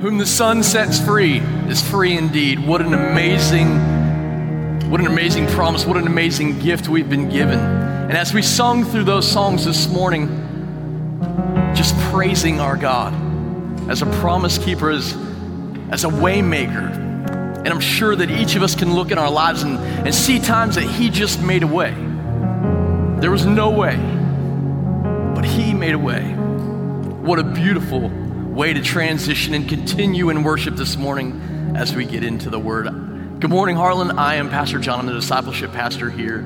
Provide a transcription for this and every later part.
Whom the Son sets free is free indeed. What an amazing, what an amazing promise, what an amazing gift we've been given. And as we sung through those songs this morning, just praising our God as a promise keeper, as, as a waymaker. And I'm sure that each of us can look in our lives and, and see times that He just made a way. There was no way, but He made a way. What a beautiful way to transition and continue in worship this morning as we get into the Word. Good morning, Heartland. I am Pastor John. I'm the discipleship pastor here.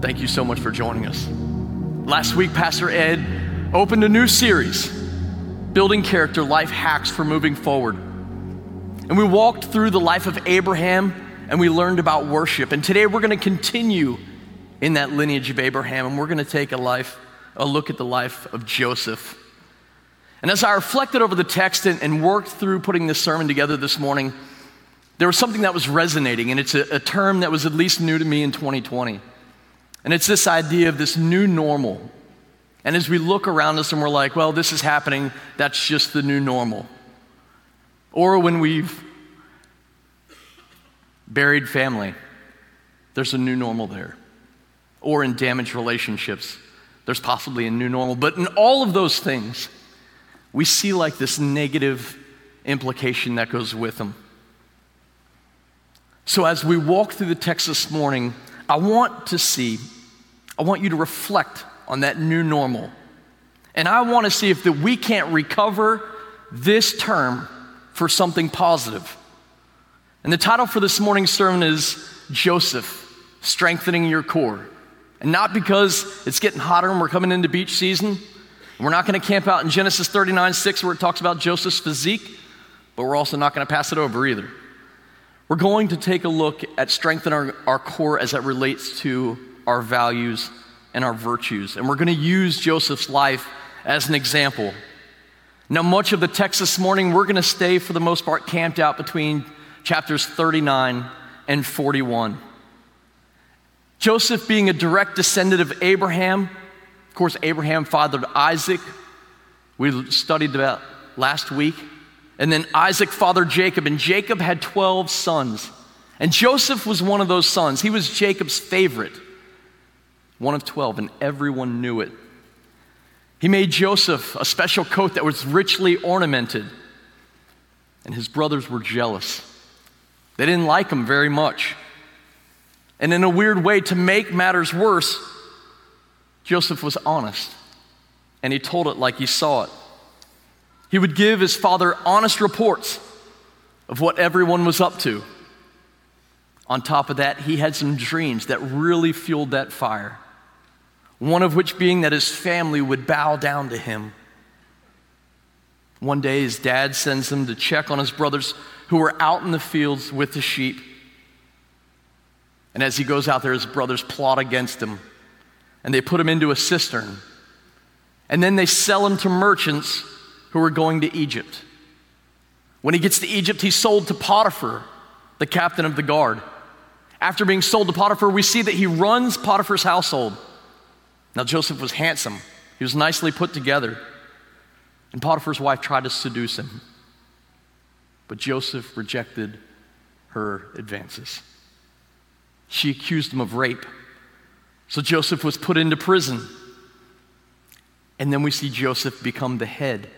Thank you so much for joining us. Last week, Pastor Ed opened a new series, Building Character Life Hacks for Moving Forward. And we walked through the life of Abraham and we learned about worship. And today we're going to continue in that lineage of Abraham and we're going to take a life a look at the life of Joseph. And as I reflected over the text and, and worked through putting this sermon together this morning, there was something that was resonating, and it's a, a term that was at least new to me in 2020. And it's this idea of this new normal. And as we look around us and we're like, well, this is happening, that's just the new normal. Or when we've buried family, there's a new normal there. Or in damaged relationships, there's possibly a new normal. But in all of those things, we see like this negative implication that goes with them. So, as we walk through the text this morning, I want to see, I want you to reflect on that new normal. And I want to see if that we can't recover this term for something positive. And the title for this morning's sermon is Joseph, Strengthening Your Core. And not because it's getting hotter and we're coming into beach season, we're not going to camp out in Genesis 39 6 where it talks about Joseph's physique, but we're also not going to pass it over either. We're going to take a look at strengthening our, our core as it relates to our values and our virtues. And we're going to use Joseph's life as an example. Now, much of the text this morning, we're going to stay for the most part camped out between chapters 39 and 41. Joseph, being a direct descendant of Abraham, course, Abraham fathered Isaac. We studied that last week. And then Isaac fathered Jacob, and Jacob had 12 sons. And Joseph was one of those sons. He was Jacob's favorite, one of 12, and everyone knew it. He made Joseph a special coat that was richly ornamented, and his brothers were jealous. They didn't like him very much. And in a weird way, to make matters worse, Joseph was honest, and he told it like he saw it. He would give his father honest reports of what everyone was up to. On top of that, he had some dreams that really fueled that fire. One of which being that his family would bow down to him. One day, his dad sends him to check on his brothers who were out in the fields with the sheep. And as he goes out there, his brothers plot against him and they put him into a cistern. And then they sell him to merchants who are going to Egypt. When he gets to Egypt, he's sold to Potiphar, the captain of the guard. After being sold to Potiphar, we see that he runs Potiphar's household. Now, Joseph was handsome, he was nicely put together. And Potiphar's wife tried to seduce him. But Joseph rejected her advances. She accused him of rape. So Joseph was put into prison. And then we see Joseph become the head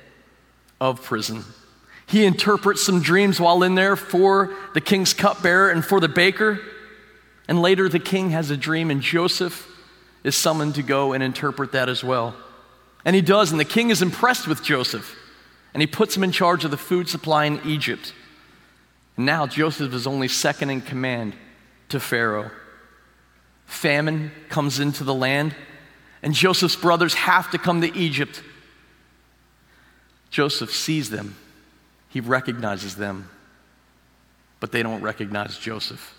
of prison. He interprets some dreams while in there for the king's cupbearer and for the baker. And later, the king has a dream, and Joseph is summoned to go and interpret that as well. And he does, and the king is impressed with Joseph, and he puts him in charge of the food supply in Egypt. And now Joseph is only second in command to Pharaoh famine comes into the land, and Joseph's brothers have to come to Egypt. Joseph sees them, he recognizes them, but they don't recognize Joseph.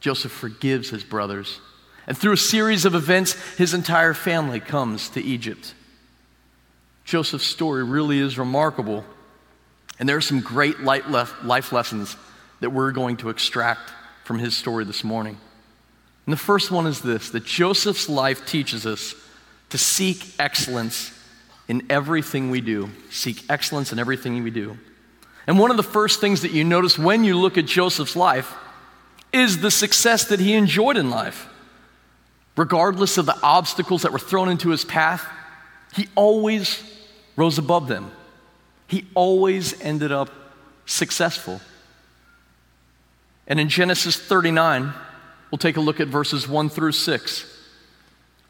Joseph forgives his brothers, and through a series of events, his entire family comes to Egypt. Joseph's story really is remarkable, and there are some great life lessons that we're going to extract from his story this morning. And the first one is this that Joseph's life teaches us to seek excellence in everything we do, seek excellence in everything we do. And one of the first things that you notice when you look at Joseph's life is the success that he enjoyed in life. Regardless of the obstacles that were thrown into his path, he always rose above them. He always ended up successful. And in Genesis 39, we'll take a look at verses 1 through 6.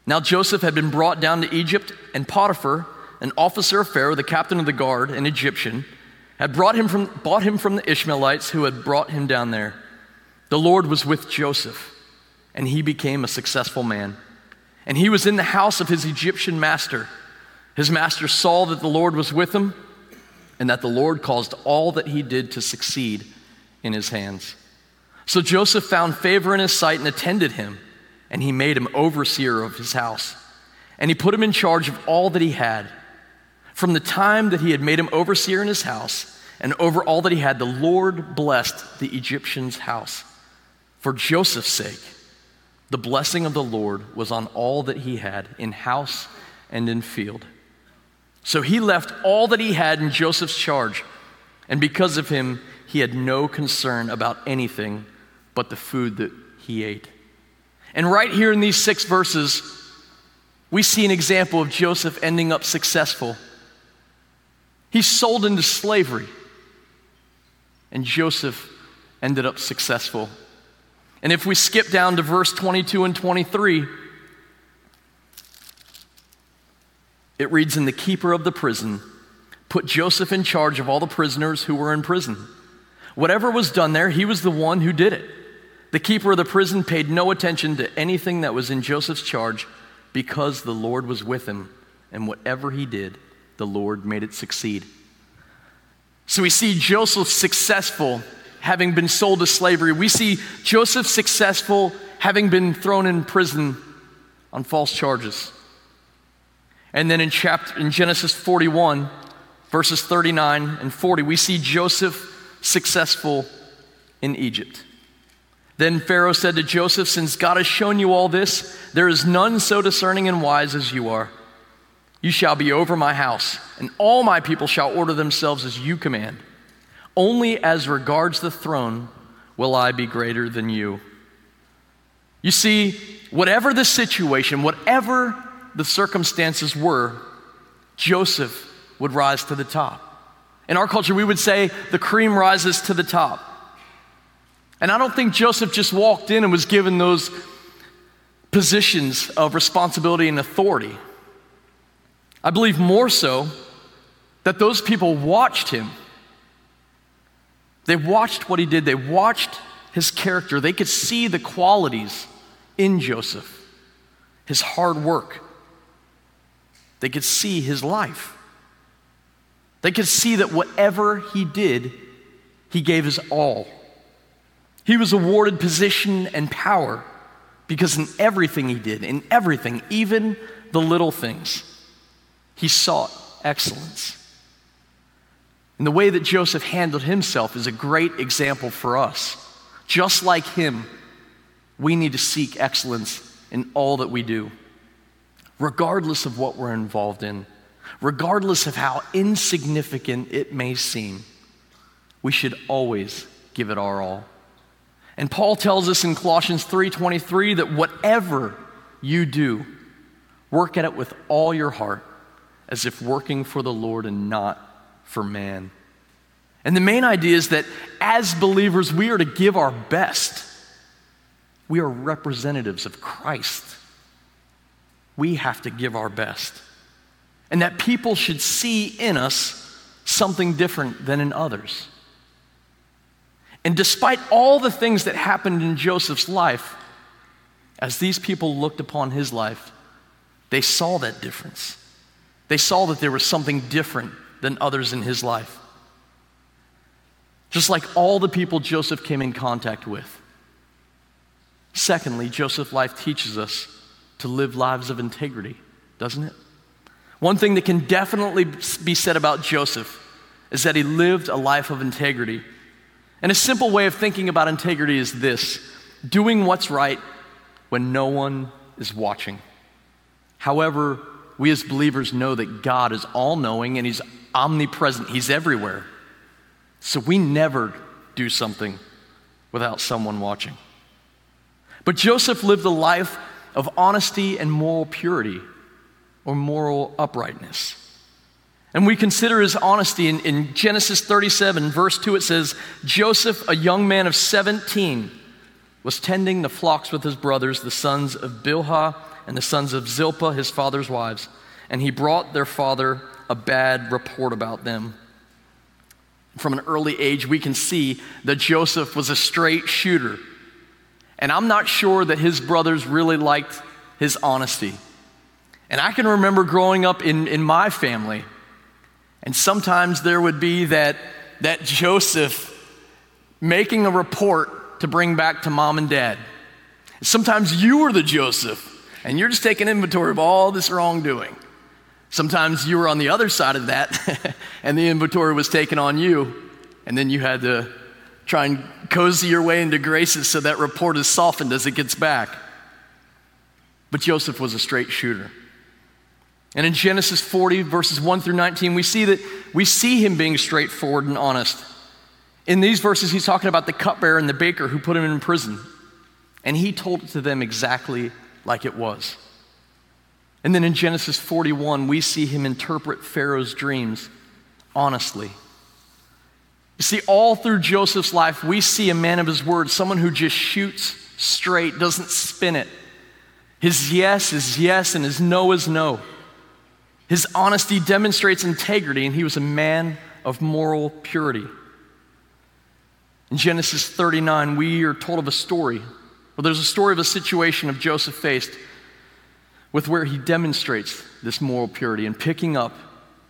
Now Joseph had been brought down to Egypt, and Potiphar, an officer of Pharaoh, the captain of the guard, an Egyptian, had brought him from, bought him from the Ishmaelites who had brought him down there. The Lord was with Joseph, and he became a successful man. And he was in the house of his Egyptian master. His master saw that the Lord was with him, and that the Lord caused all that he did to succeed in his hands. So Joseph found favor in his sight and attended him, and he made him overseer of his house. And he put him in charge of all that he had. From the time that he had made him overseer in his house and over all that he had, the Lord blessed the Egyptian's house. For Joseph's sake, the blessing of the Lord was on all that he had in house and in field. So he left all that he had in Joseph's charge, and because of him, he had no concern about anything but the food that he ate. And right here in these six verses, we see an example of Joseph ending up successful. He's sold into slavery, and Joseph ended up successful and if we skip down to verse 22 and 23, it reads In the keeper of the prison put Joseph in charge of all the prisoners who were in prison. Whatever was done there, he was the one who did it. The keeper of the prison paid no attention to anything that was in Joseph's charge because the Lord was with him, and whatever he did, the Lord made it succeed. So we see Joseph successful having been sold to slavery. We see Joseph successful having been thrown in prison on false charges. And then in chapter in Genesis 41 verses 39 and 40 we see Joseph successful in Egypt. Then Pharaoh said to Joseph, Since God has shown you all this, there is none so discerning and wise as you are. You shall be over my house, and all my people shall order themselves as you command. Only as regards the throne will I be greater than you. You see, whatever the situation, whatever the circumstances were, Joseph would rise to the top. In our culture, we would say the cream rises to the top. And I don't think Joseph just walked in and was given those positions of responsibility and authority. I believe more so that those people watched him they watched what he did, they watched his character. They could see the qualities in Joseph, his hard work. They could see his life. They could see that whatever he did, he gave his all. He was awarded position and power because in everything he did, in everything, even the little things, he sought excellence. And the way that Joseph handled himself is a great example for us. Just like him, we need to seek excellence in all that we do, regardless of what we're involved in, regardless of how insignificant it may seem. We should always give it our all. And Paul tells us in Colossians 3:23 that whatever you do, work at it with all your heart, as if working for the Lord and not for man. And the main idea is that as believers, we are to give our best. We are representatives of Christ. We have to give our best. And that people should see in us something different than in others. And despite all the things that happened in Joseph's life, as these people looked upon his life, they saw that difference. They saw that there was something different than others in his life. Just like all the people Joseph came in contact with. Secondly, Joseph's life teaches us to live lives of integrity, doesn't it? One thing that can definitely be said about Joseph is that he lived a life of integrity. And a simple way of thinking about integrity is this doing what's right when no one is watching, however we as believers know that God is all knowing and He's omnipresent, He's everywhere. So we never do something without someone watching. But Joseph lived a life of honesty and moral purity or moral uprightness. And we consider his honesty in, in, Genesis 37, verse 2, it says, Joseph, a young man of 17, was tending the flocks with his brothers, the sons of Bilhah and the sons of Zilpah, his father's wives, and he brought their father a bad report about them. From an early age, we can see that Joseph was a straight shooter. And I'm not sure that his brothers really liked his honesty. And I can remember growing up in, in my family, and sometimes there would be that, that Joseph making a report to bring back to mom and dad. Sometimes you were the Joseph, and you're just taking inventory of all this wrongdoing. Sometimes you were on the other side of that, and the inventory was taken on you, and then you had to try and cozy your way into graces so that report is softened as it gets back. But Joseph was a straight shooter. And in Genesis 40, verses 1 through 19, we see that we see him being straightforward and honest. In these verses, he's talking about the cupbearer and the baker who put him in prison. And he told it to them exactly like it was. And then in Genesis 41, we see him interpret Pharaoh's dreams honestly. You see, all through Joseph's life, we see a man of his word, someone who just shoots straight, doesn't spin it. His yes is yes, and his no is no. His honesty demonstrates integrity, and he was a man of moral purity. In Genesis 39, we are told of a story. Well, there's a story of a situation of Joseph faced with where he demonstrates this moral purity. And picking up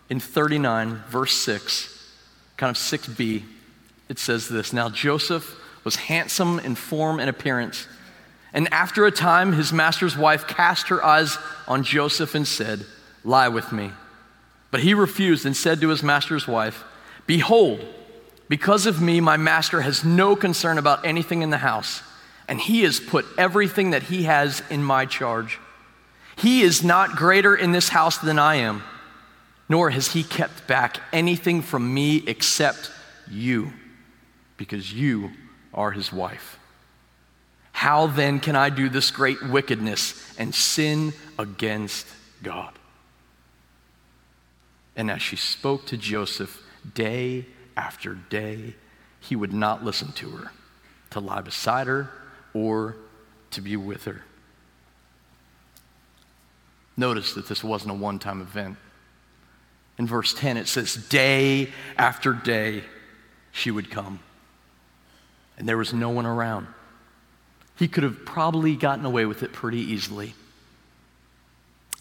in 39, verse 6, kind of 6b, it says this Now Joseph was handsome in form and appearance. And after a time, his master's wife cast her eyes on Joseph and said, Lie with me. But he refused and said to his master's wife, Behold, because of me, my master has no concern about anything in the house, and he has put everything that he has in my charge. He is not greater in this house than I am, nor has he kept back anything from me except you, because you are his wife. How then can I do this great wickedness and sin against God? And as she spoke to Joseph day after day, he would not listen to her, to lie beside her, or to be with her. Notice that this wasn't a one time event. In verse 10, it says, Day after day she would come. And there was no one around. He could have probably gotten away with it pretty easily.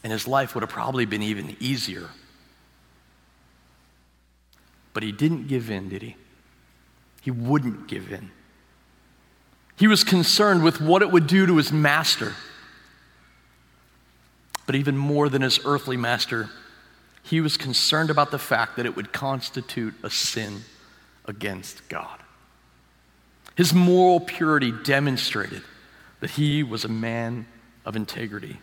And his life would have probably been even easier but he didn't give in, did he? He wouldn't give in. He was concerned with what it would do to his master. But even more than his earthly master, he was concerned about the fact that it would constitute a sin against God. His moral purity demonstrated that he was a man of integrity.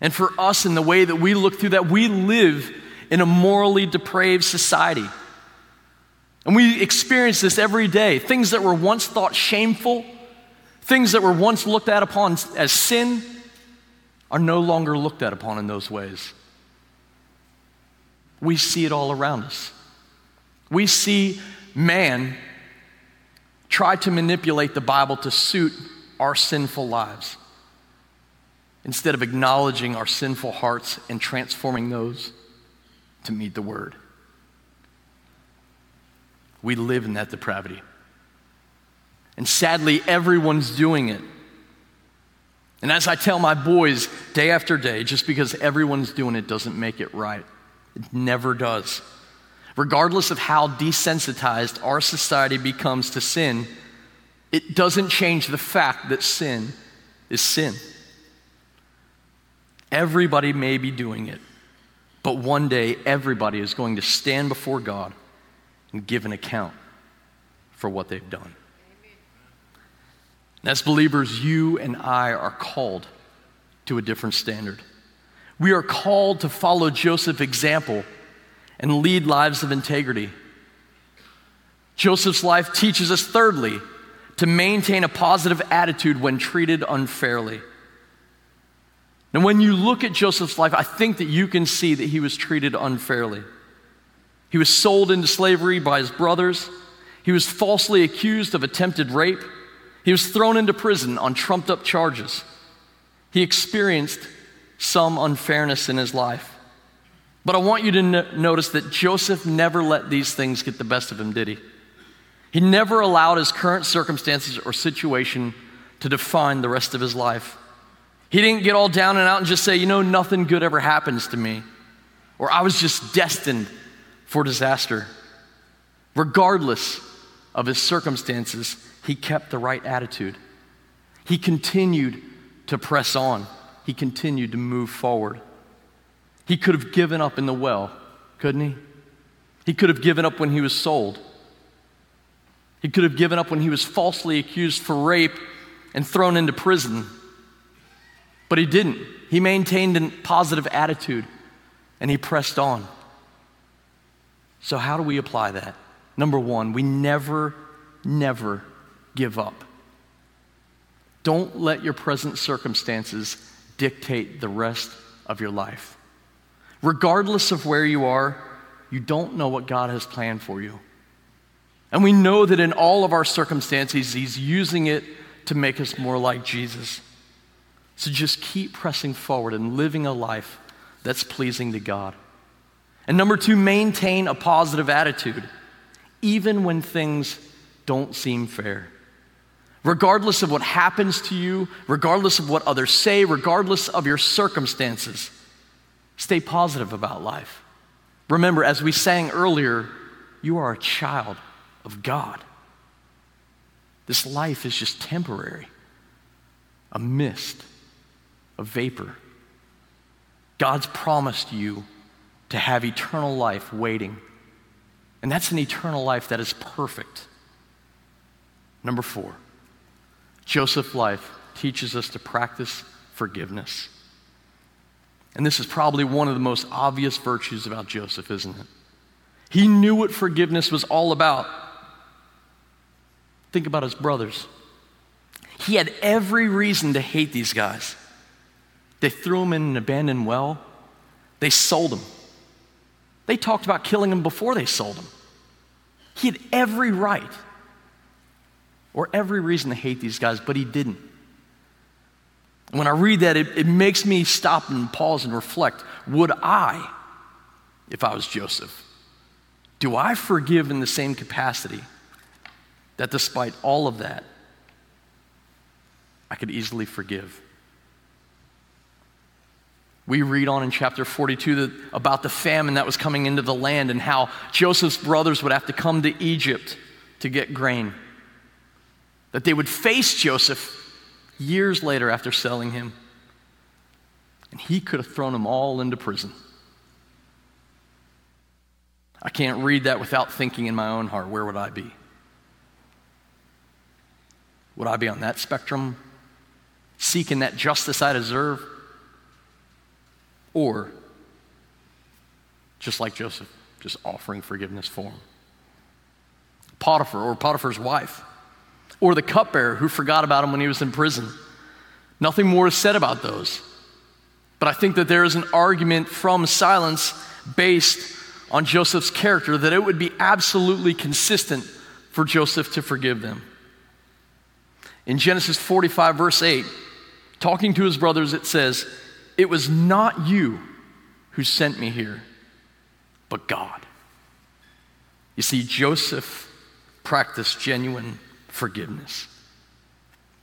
And for us, in the way that we look through that, we live in a morally depraved society. And we experience this every day. Things that were once thought shameful, things that were once looked at upon as sin, are no longer looked at upon in those ways. We see it all around us. We see man try to manipulate the Bible to suit our sinful lives instead of acknowledging our sinful hearts and transforming those to meet the word. We live in that depravity. And sadly, everyone's doing it. And as I tell my boys day after day, just because everyone's doing it doesn't make it right. It never does. Regardless of how desensitized our society becomes to sin, it doesn't change the fact that sin is sin. Everybody may be doing it. But one day, everybody is going to stand before God and give an account for what they've done. And as believers, you and I are called to a different standard. We are called to follow Joseph's example and lead lives of integrity. Joseph's life teaches us, thirdly, to maintain a positive attitude when treated unfairly. And when you look at Joseph's life, I think that you can see that he was treated unfairly. He was sold into slavery by his brothers. He was falsely accused of attempted rape. He was thrown into prison on trumped up charges. He experienced some unfairness in his life. But I want you to notice that Joseph never let these things get the best of him, did he? He never allowed his current circumstances or situation to define the rest of his life. He didn't get all down and out and just say, you know, nothing good ever happens to me, or I was just destined for disaster. Regardless of his circumstances, he kept the right attitude. He continued to press on, he continued to move forward. He could have given up in the well, couldn't he? He could have given up when he was sold. He could have given up when he was falsely accused for rape and thrown into prison. But he didn't. He maintained a positive attitude and he pressed on. So, how do we apply that? Number one, we never, never give up. Don't let your present circumstances dictate the rest of your life. Regardless of where you are, you don't know what God has planned for you. And we know that in all of our circumstances, He's using it to make us more like Jesus. So just keep pressing forward and living a life that's pleasing to God. And number two, maintain a positive attitude, even when things don't seem fair. Regardless of what happens to you, regardless of what others say, regardless of your circumstances, stay positive about life. Remember, as we sang earlier, you are a child of God. This life is just temporary, a mist, a vapor. God's promised you to have eternal life waiting. And that's an eternal life that is perfect. Number four, Joseph's life teaches us to practice forgiveness. And this is probably one of the most obvious virtues about Joseph, isn't it? He knew what forgiveness was all about. Think about his brothers. He had every reason to hate these guys. They threw him in an abandoned well, they sold him. They talked about killing him before they sold him. He had every right or every reason to hate these guys, but he didn't. When I read that, it, it makes me stop and pause and reflect. Would I, if I was Joseph, do I forgive in the same capacity that despite all of that, I could easily forgive? We read on in chapter 42 that, about the famine that was coming into the land and how Joseph's brothers would have to come to Egypt to get grain. That they would face Joseph years later after selling him. And he could have thrown them all into prison. I can't read that without thinking in my own heart where would I be? Would I be on that spectrum, seeking that justice I deserve? Or, just like Joseph, just offering forgiveness for him. Potiphar, or Potiphar's wife, or the cupbearer who forgot about him when he was in prison. Nothing more is said about those. But I think that there is an argument from silence based on Joseph's character that it would be absolutely consistent for Joseph to forgive them. In Genesis 45, verse 8, talking to his brothers, it says, it was not you who sent me here, but God. You see, Joseph practiced genuine forgiveness.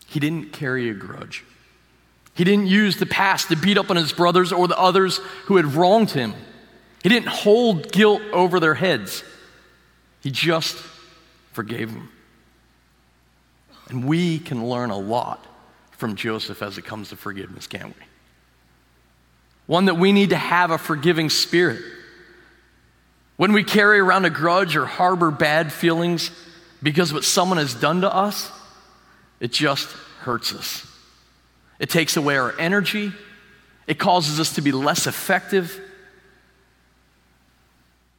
He didn't carry a grudge. He didn't use the past to beat up on his brothers or the others who had wronged him. He didn't hold guilt over their heads. He just forgave them. And we can learn a lot from Joseph as it comes to forgiveness, can't we? One that we need to have a forgiving spirit. When we carry around a grudge or harbor bad feelings because what someone has done to us, it just hurts us. It takes away our energy, It causes us to be less effective.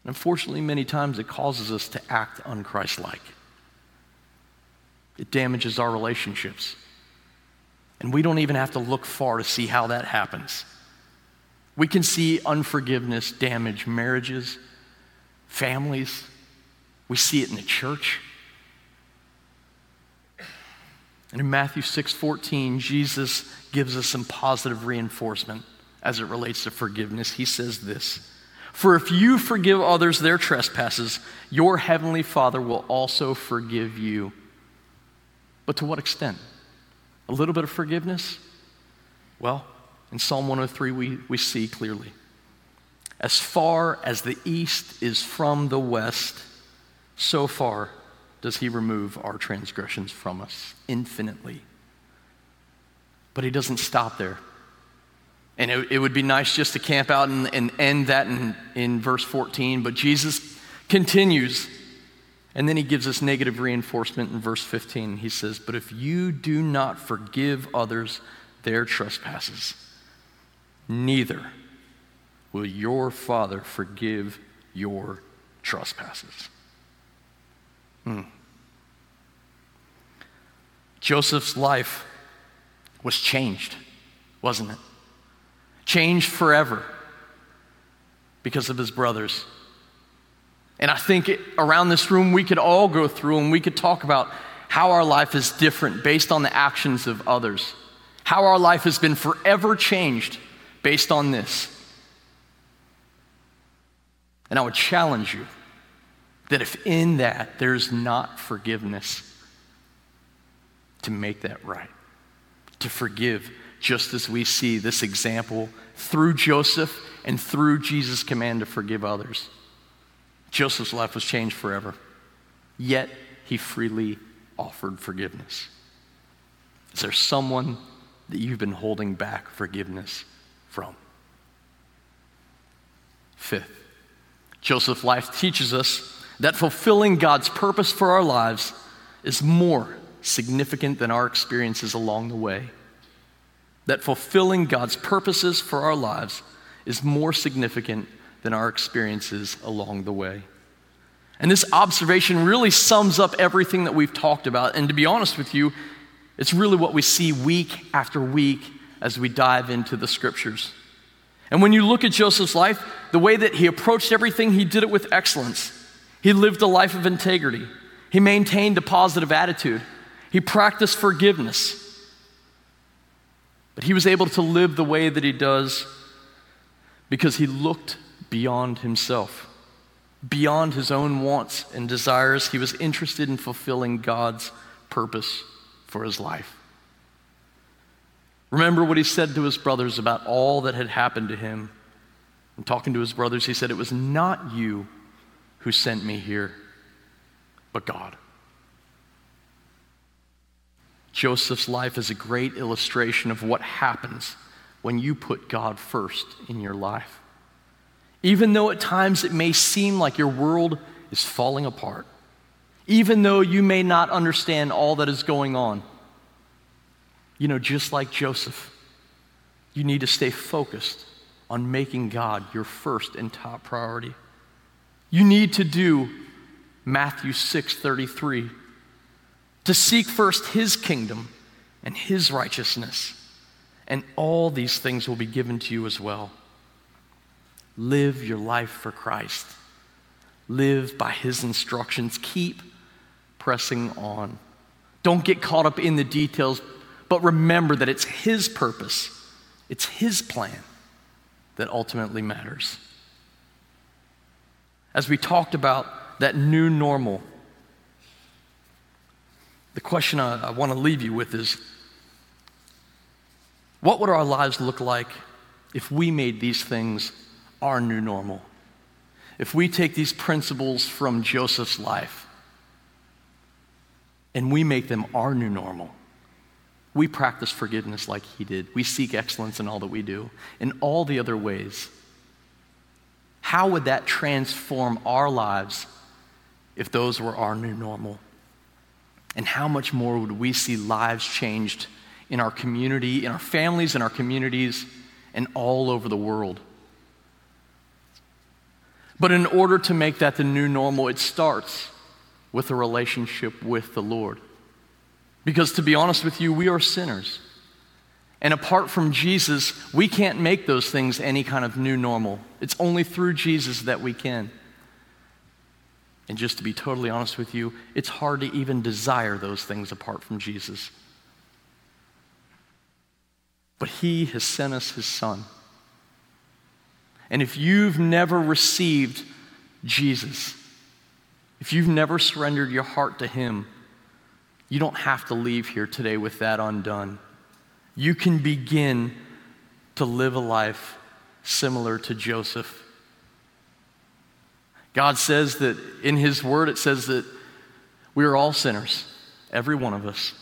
Unfortunately, many times it causes us to act unchristlike. It damages our relationships. And we don't even have to look far to see how that happens. We can see unforgiveness damage marriages, families. We see it in the church. And in Matthew 6:14, Jesus gives us some positive reinforcement as it relates to forgiveness. He says this: "For if you forgive others their trespasses, your heavenly Father will also forgive you." But to what extent? A little bit of forgiveness? Well, in Psalm 103, we, we see clearly. As far as the east is from the west, so far does he remove our transgressions from us infinitely. But he doesn't stop there. And it, it would be nice just to camp out and, and end that in, in verse 14, but Jesus continues and then he gives us negative reinforcement in verse 15. He says, But if you do not forgive others their trespasses, neither will your Father forgive your trespasses. Hmm. Joseph's life was changed, wasn't it? Changed forever because of his brothers. And I think it, around this room, we could all go through and we could talk about how our life is different based on the actions of others, how our life has been forever changed based on this. And I would challenge you that if in that there's not forgiveness, to make that right, to forgive, just as we see this example through Joseph and through Jesus' command to forgive others. Joseph's life was changed forever, yet he freely offered forgiveness. Is there someone that you've been holding back forgiveness from? Fifth, Joseph's life teaches us that fulfilling God's purpose for our lives is more significant than our experiences along the way. That fulfilling God's purposes for our lives is more significant than our experiences along the way. And this observation really sums up everything that we've talked about. And to be honest with you, it's really what we see week after week as we dive into the scriptures. And when you look at Joseph's life, the way that he approached everything, he did it with excellence. He lived a life of integrity, he maintained a positive attitude, he practiced forgiveness. But he was able to live the way that he does because he looked beyond himself, beyond his own wants and desires. He was interested in fulfilling God's purpose for his life. Remember what he said to his brothers about all that had happened to him. And talking to his brothers, he said, It was not you who sent me here, but God. Joseph's life is a great illustration of what happens when you put God first in your life. Even though at times it may seem like your world is falling apart, even though you may not understand all that is going on, you know, just like Joseph, you need to stay focused on making God your first and top priority. You need to do Matthew 6:33 to seek first his kingdom and his righteousness, and all these things will be given to you as well. Live your life for Christ. Live by His instructions. Keep pressing on. Don't get caught up in the details, but remember that it's His purpose, it's His plan that ultimately matters. As we talked about that new normal, the question I, I want to leave you with is what would our lives look like if we made these things our new normal. If we take these principles from Joseph's life and we make them our new normal, we practice forgiveness like he did. We seek excellence in all that we do, in all the other ways. How would that transform our lives if those were our new normal? And how much more would we see lives changed in our community, in our families, in our communities, and all over the world. But in order to make that the new normal, it starts with a relationship with the Lord. Because to be honest with you, we are sinners. And apart from Jesus, we can't make those things any kind of new normal. It's only through Jesus that we can. And just to be totally honest with you, it's hard to even desire those things apart from Jesus. But He has sent us His Son. And if you've never received Jesus, if you've never surrendered your heart to Him, you don't have to leave here today with that undone. You can begin to live a life similar to Joseph. God says that in His Word, it says that we are all sinners, every one of us,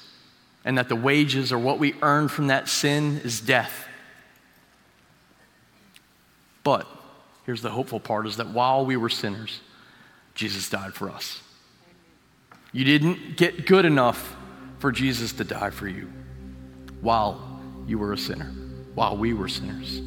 and that the wages or what we earn from that sin is death. But here's the hopeful part is that while we were sinners, Jesus died for us. You didn't get good enough for Jesus to die for you while you were a sinner, while we were sinners.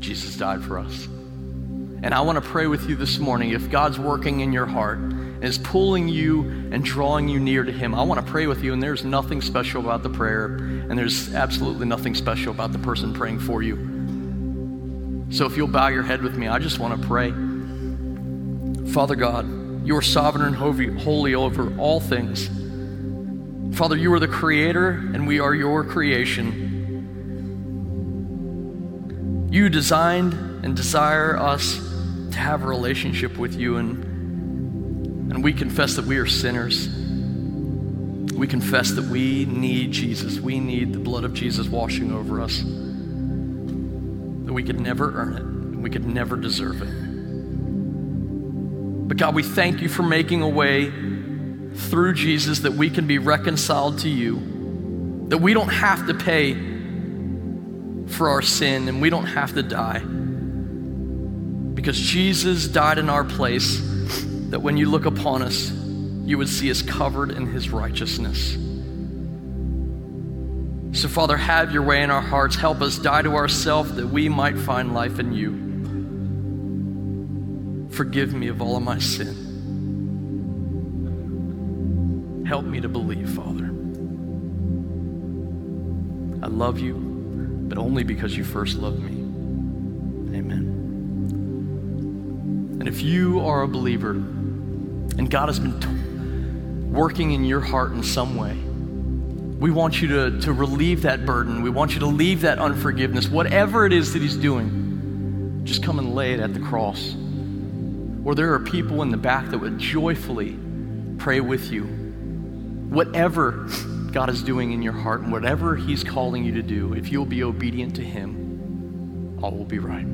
Jesus died for us. And I want to pray with you this morning. If God's working in your heart and is pulling you and drawing you near to Him, I want to pray with you. And there's nothing special about the prayer, and there's absolutely nothing special about the person praying for you. So if you'll bow your head with me, I just want to pray. Father God, you are sovereign and holy over all things. Father, you are the creator, and we are your creation. You designed and desire us to have a relationship with you, and, and we confess that we are sinners. We confess that we need Jesus. We need the blood of Jesus washing over us. That we could never earn it, we could never deserve it. But God, we thank you for making a way through Jesus that we can be reconciled to you, that we don't have to pay for our sin and we don't have to die. Because Jesus died in our place, that when you look upon us, you would see us covered in his righteousness. So, Father, have your way in our hearts. Help us die to ourselves that we might find life in you. Forgive me of all of my sin. Help me to believe, Father. I love you but only because you first loved me. Amen. And if you are a believer and God has been t- working in your heart in some way, we want you to, to relieve that burden. We want you to leave that unforgiveness. Whatever it is that He's doing, just come and lay it at the cross. Or there are people in the back that would joyfully pray with you. Whatever God is doing in your heart and whatever He's calling you to do, if you'll be obedient to Him, all will be right.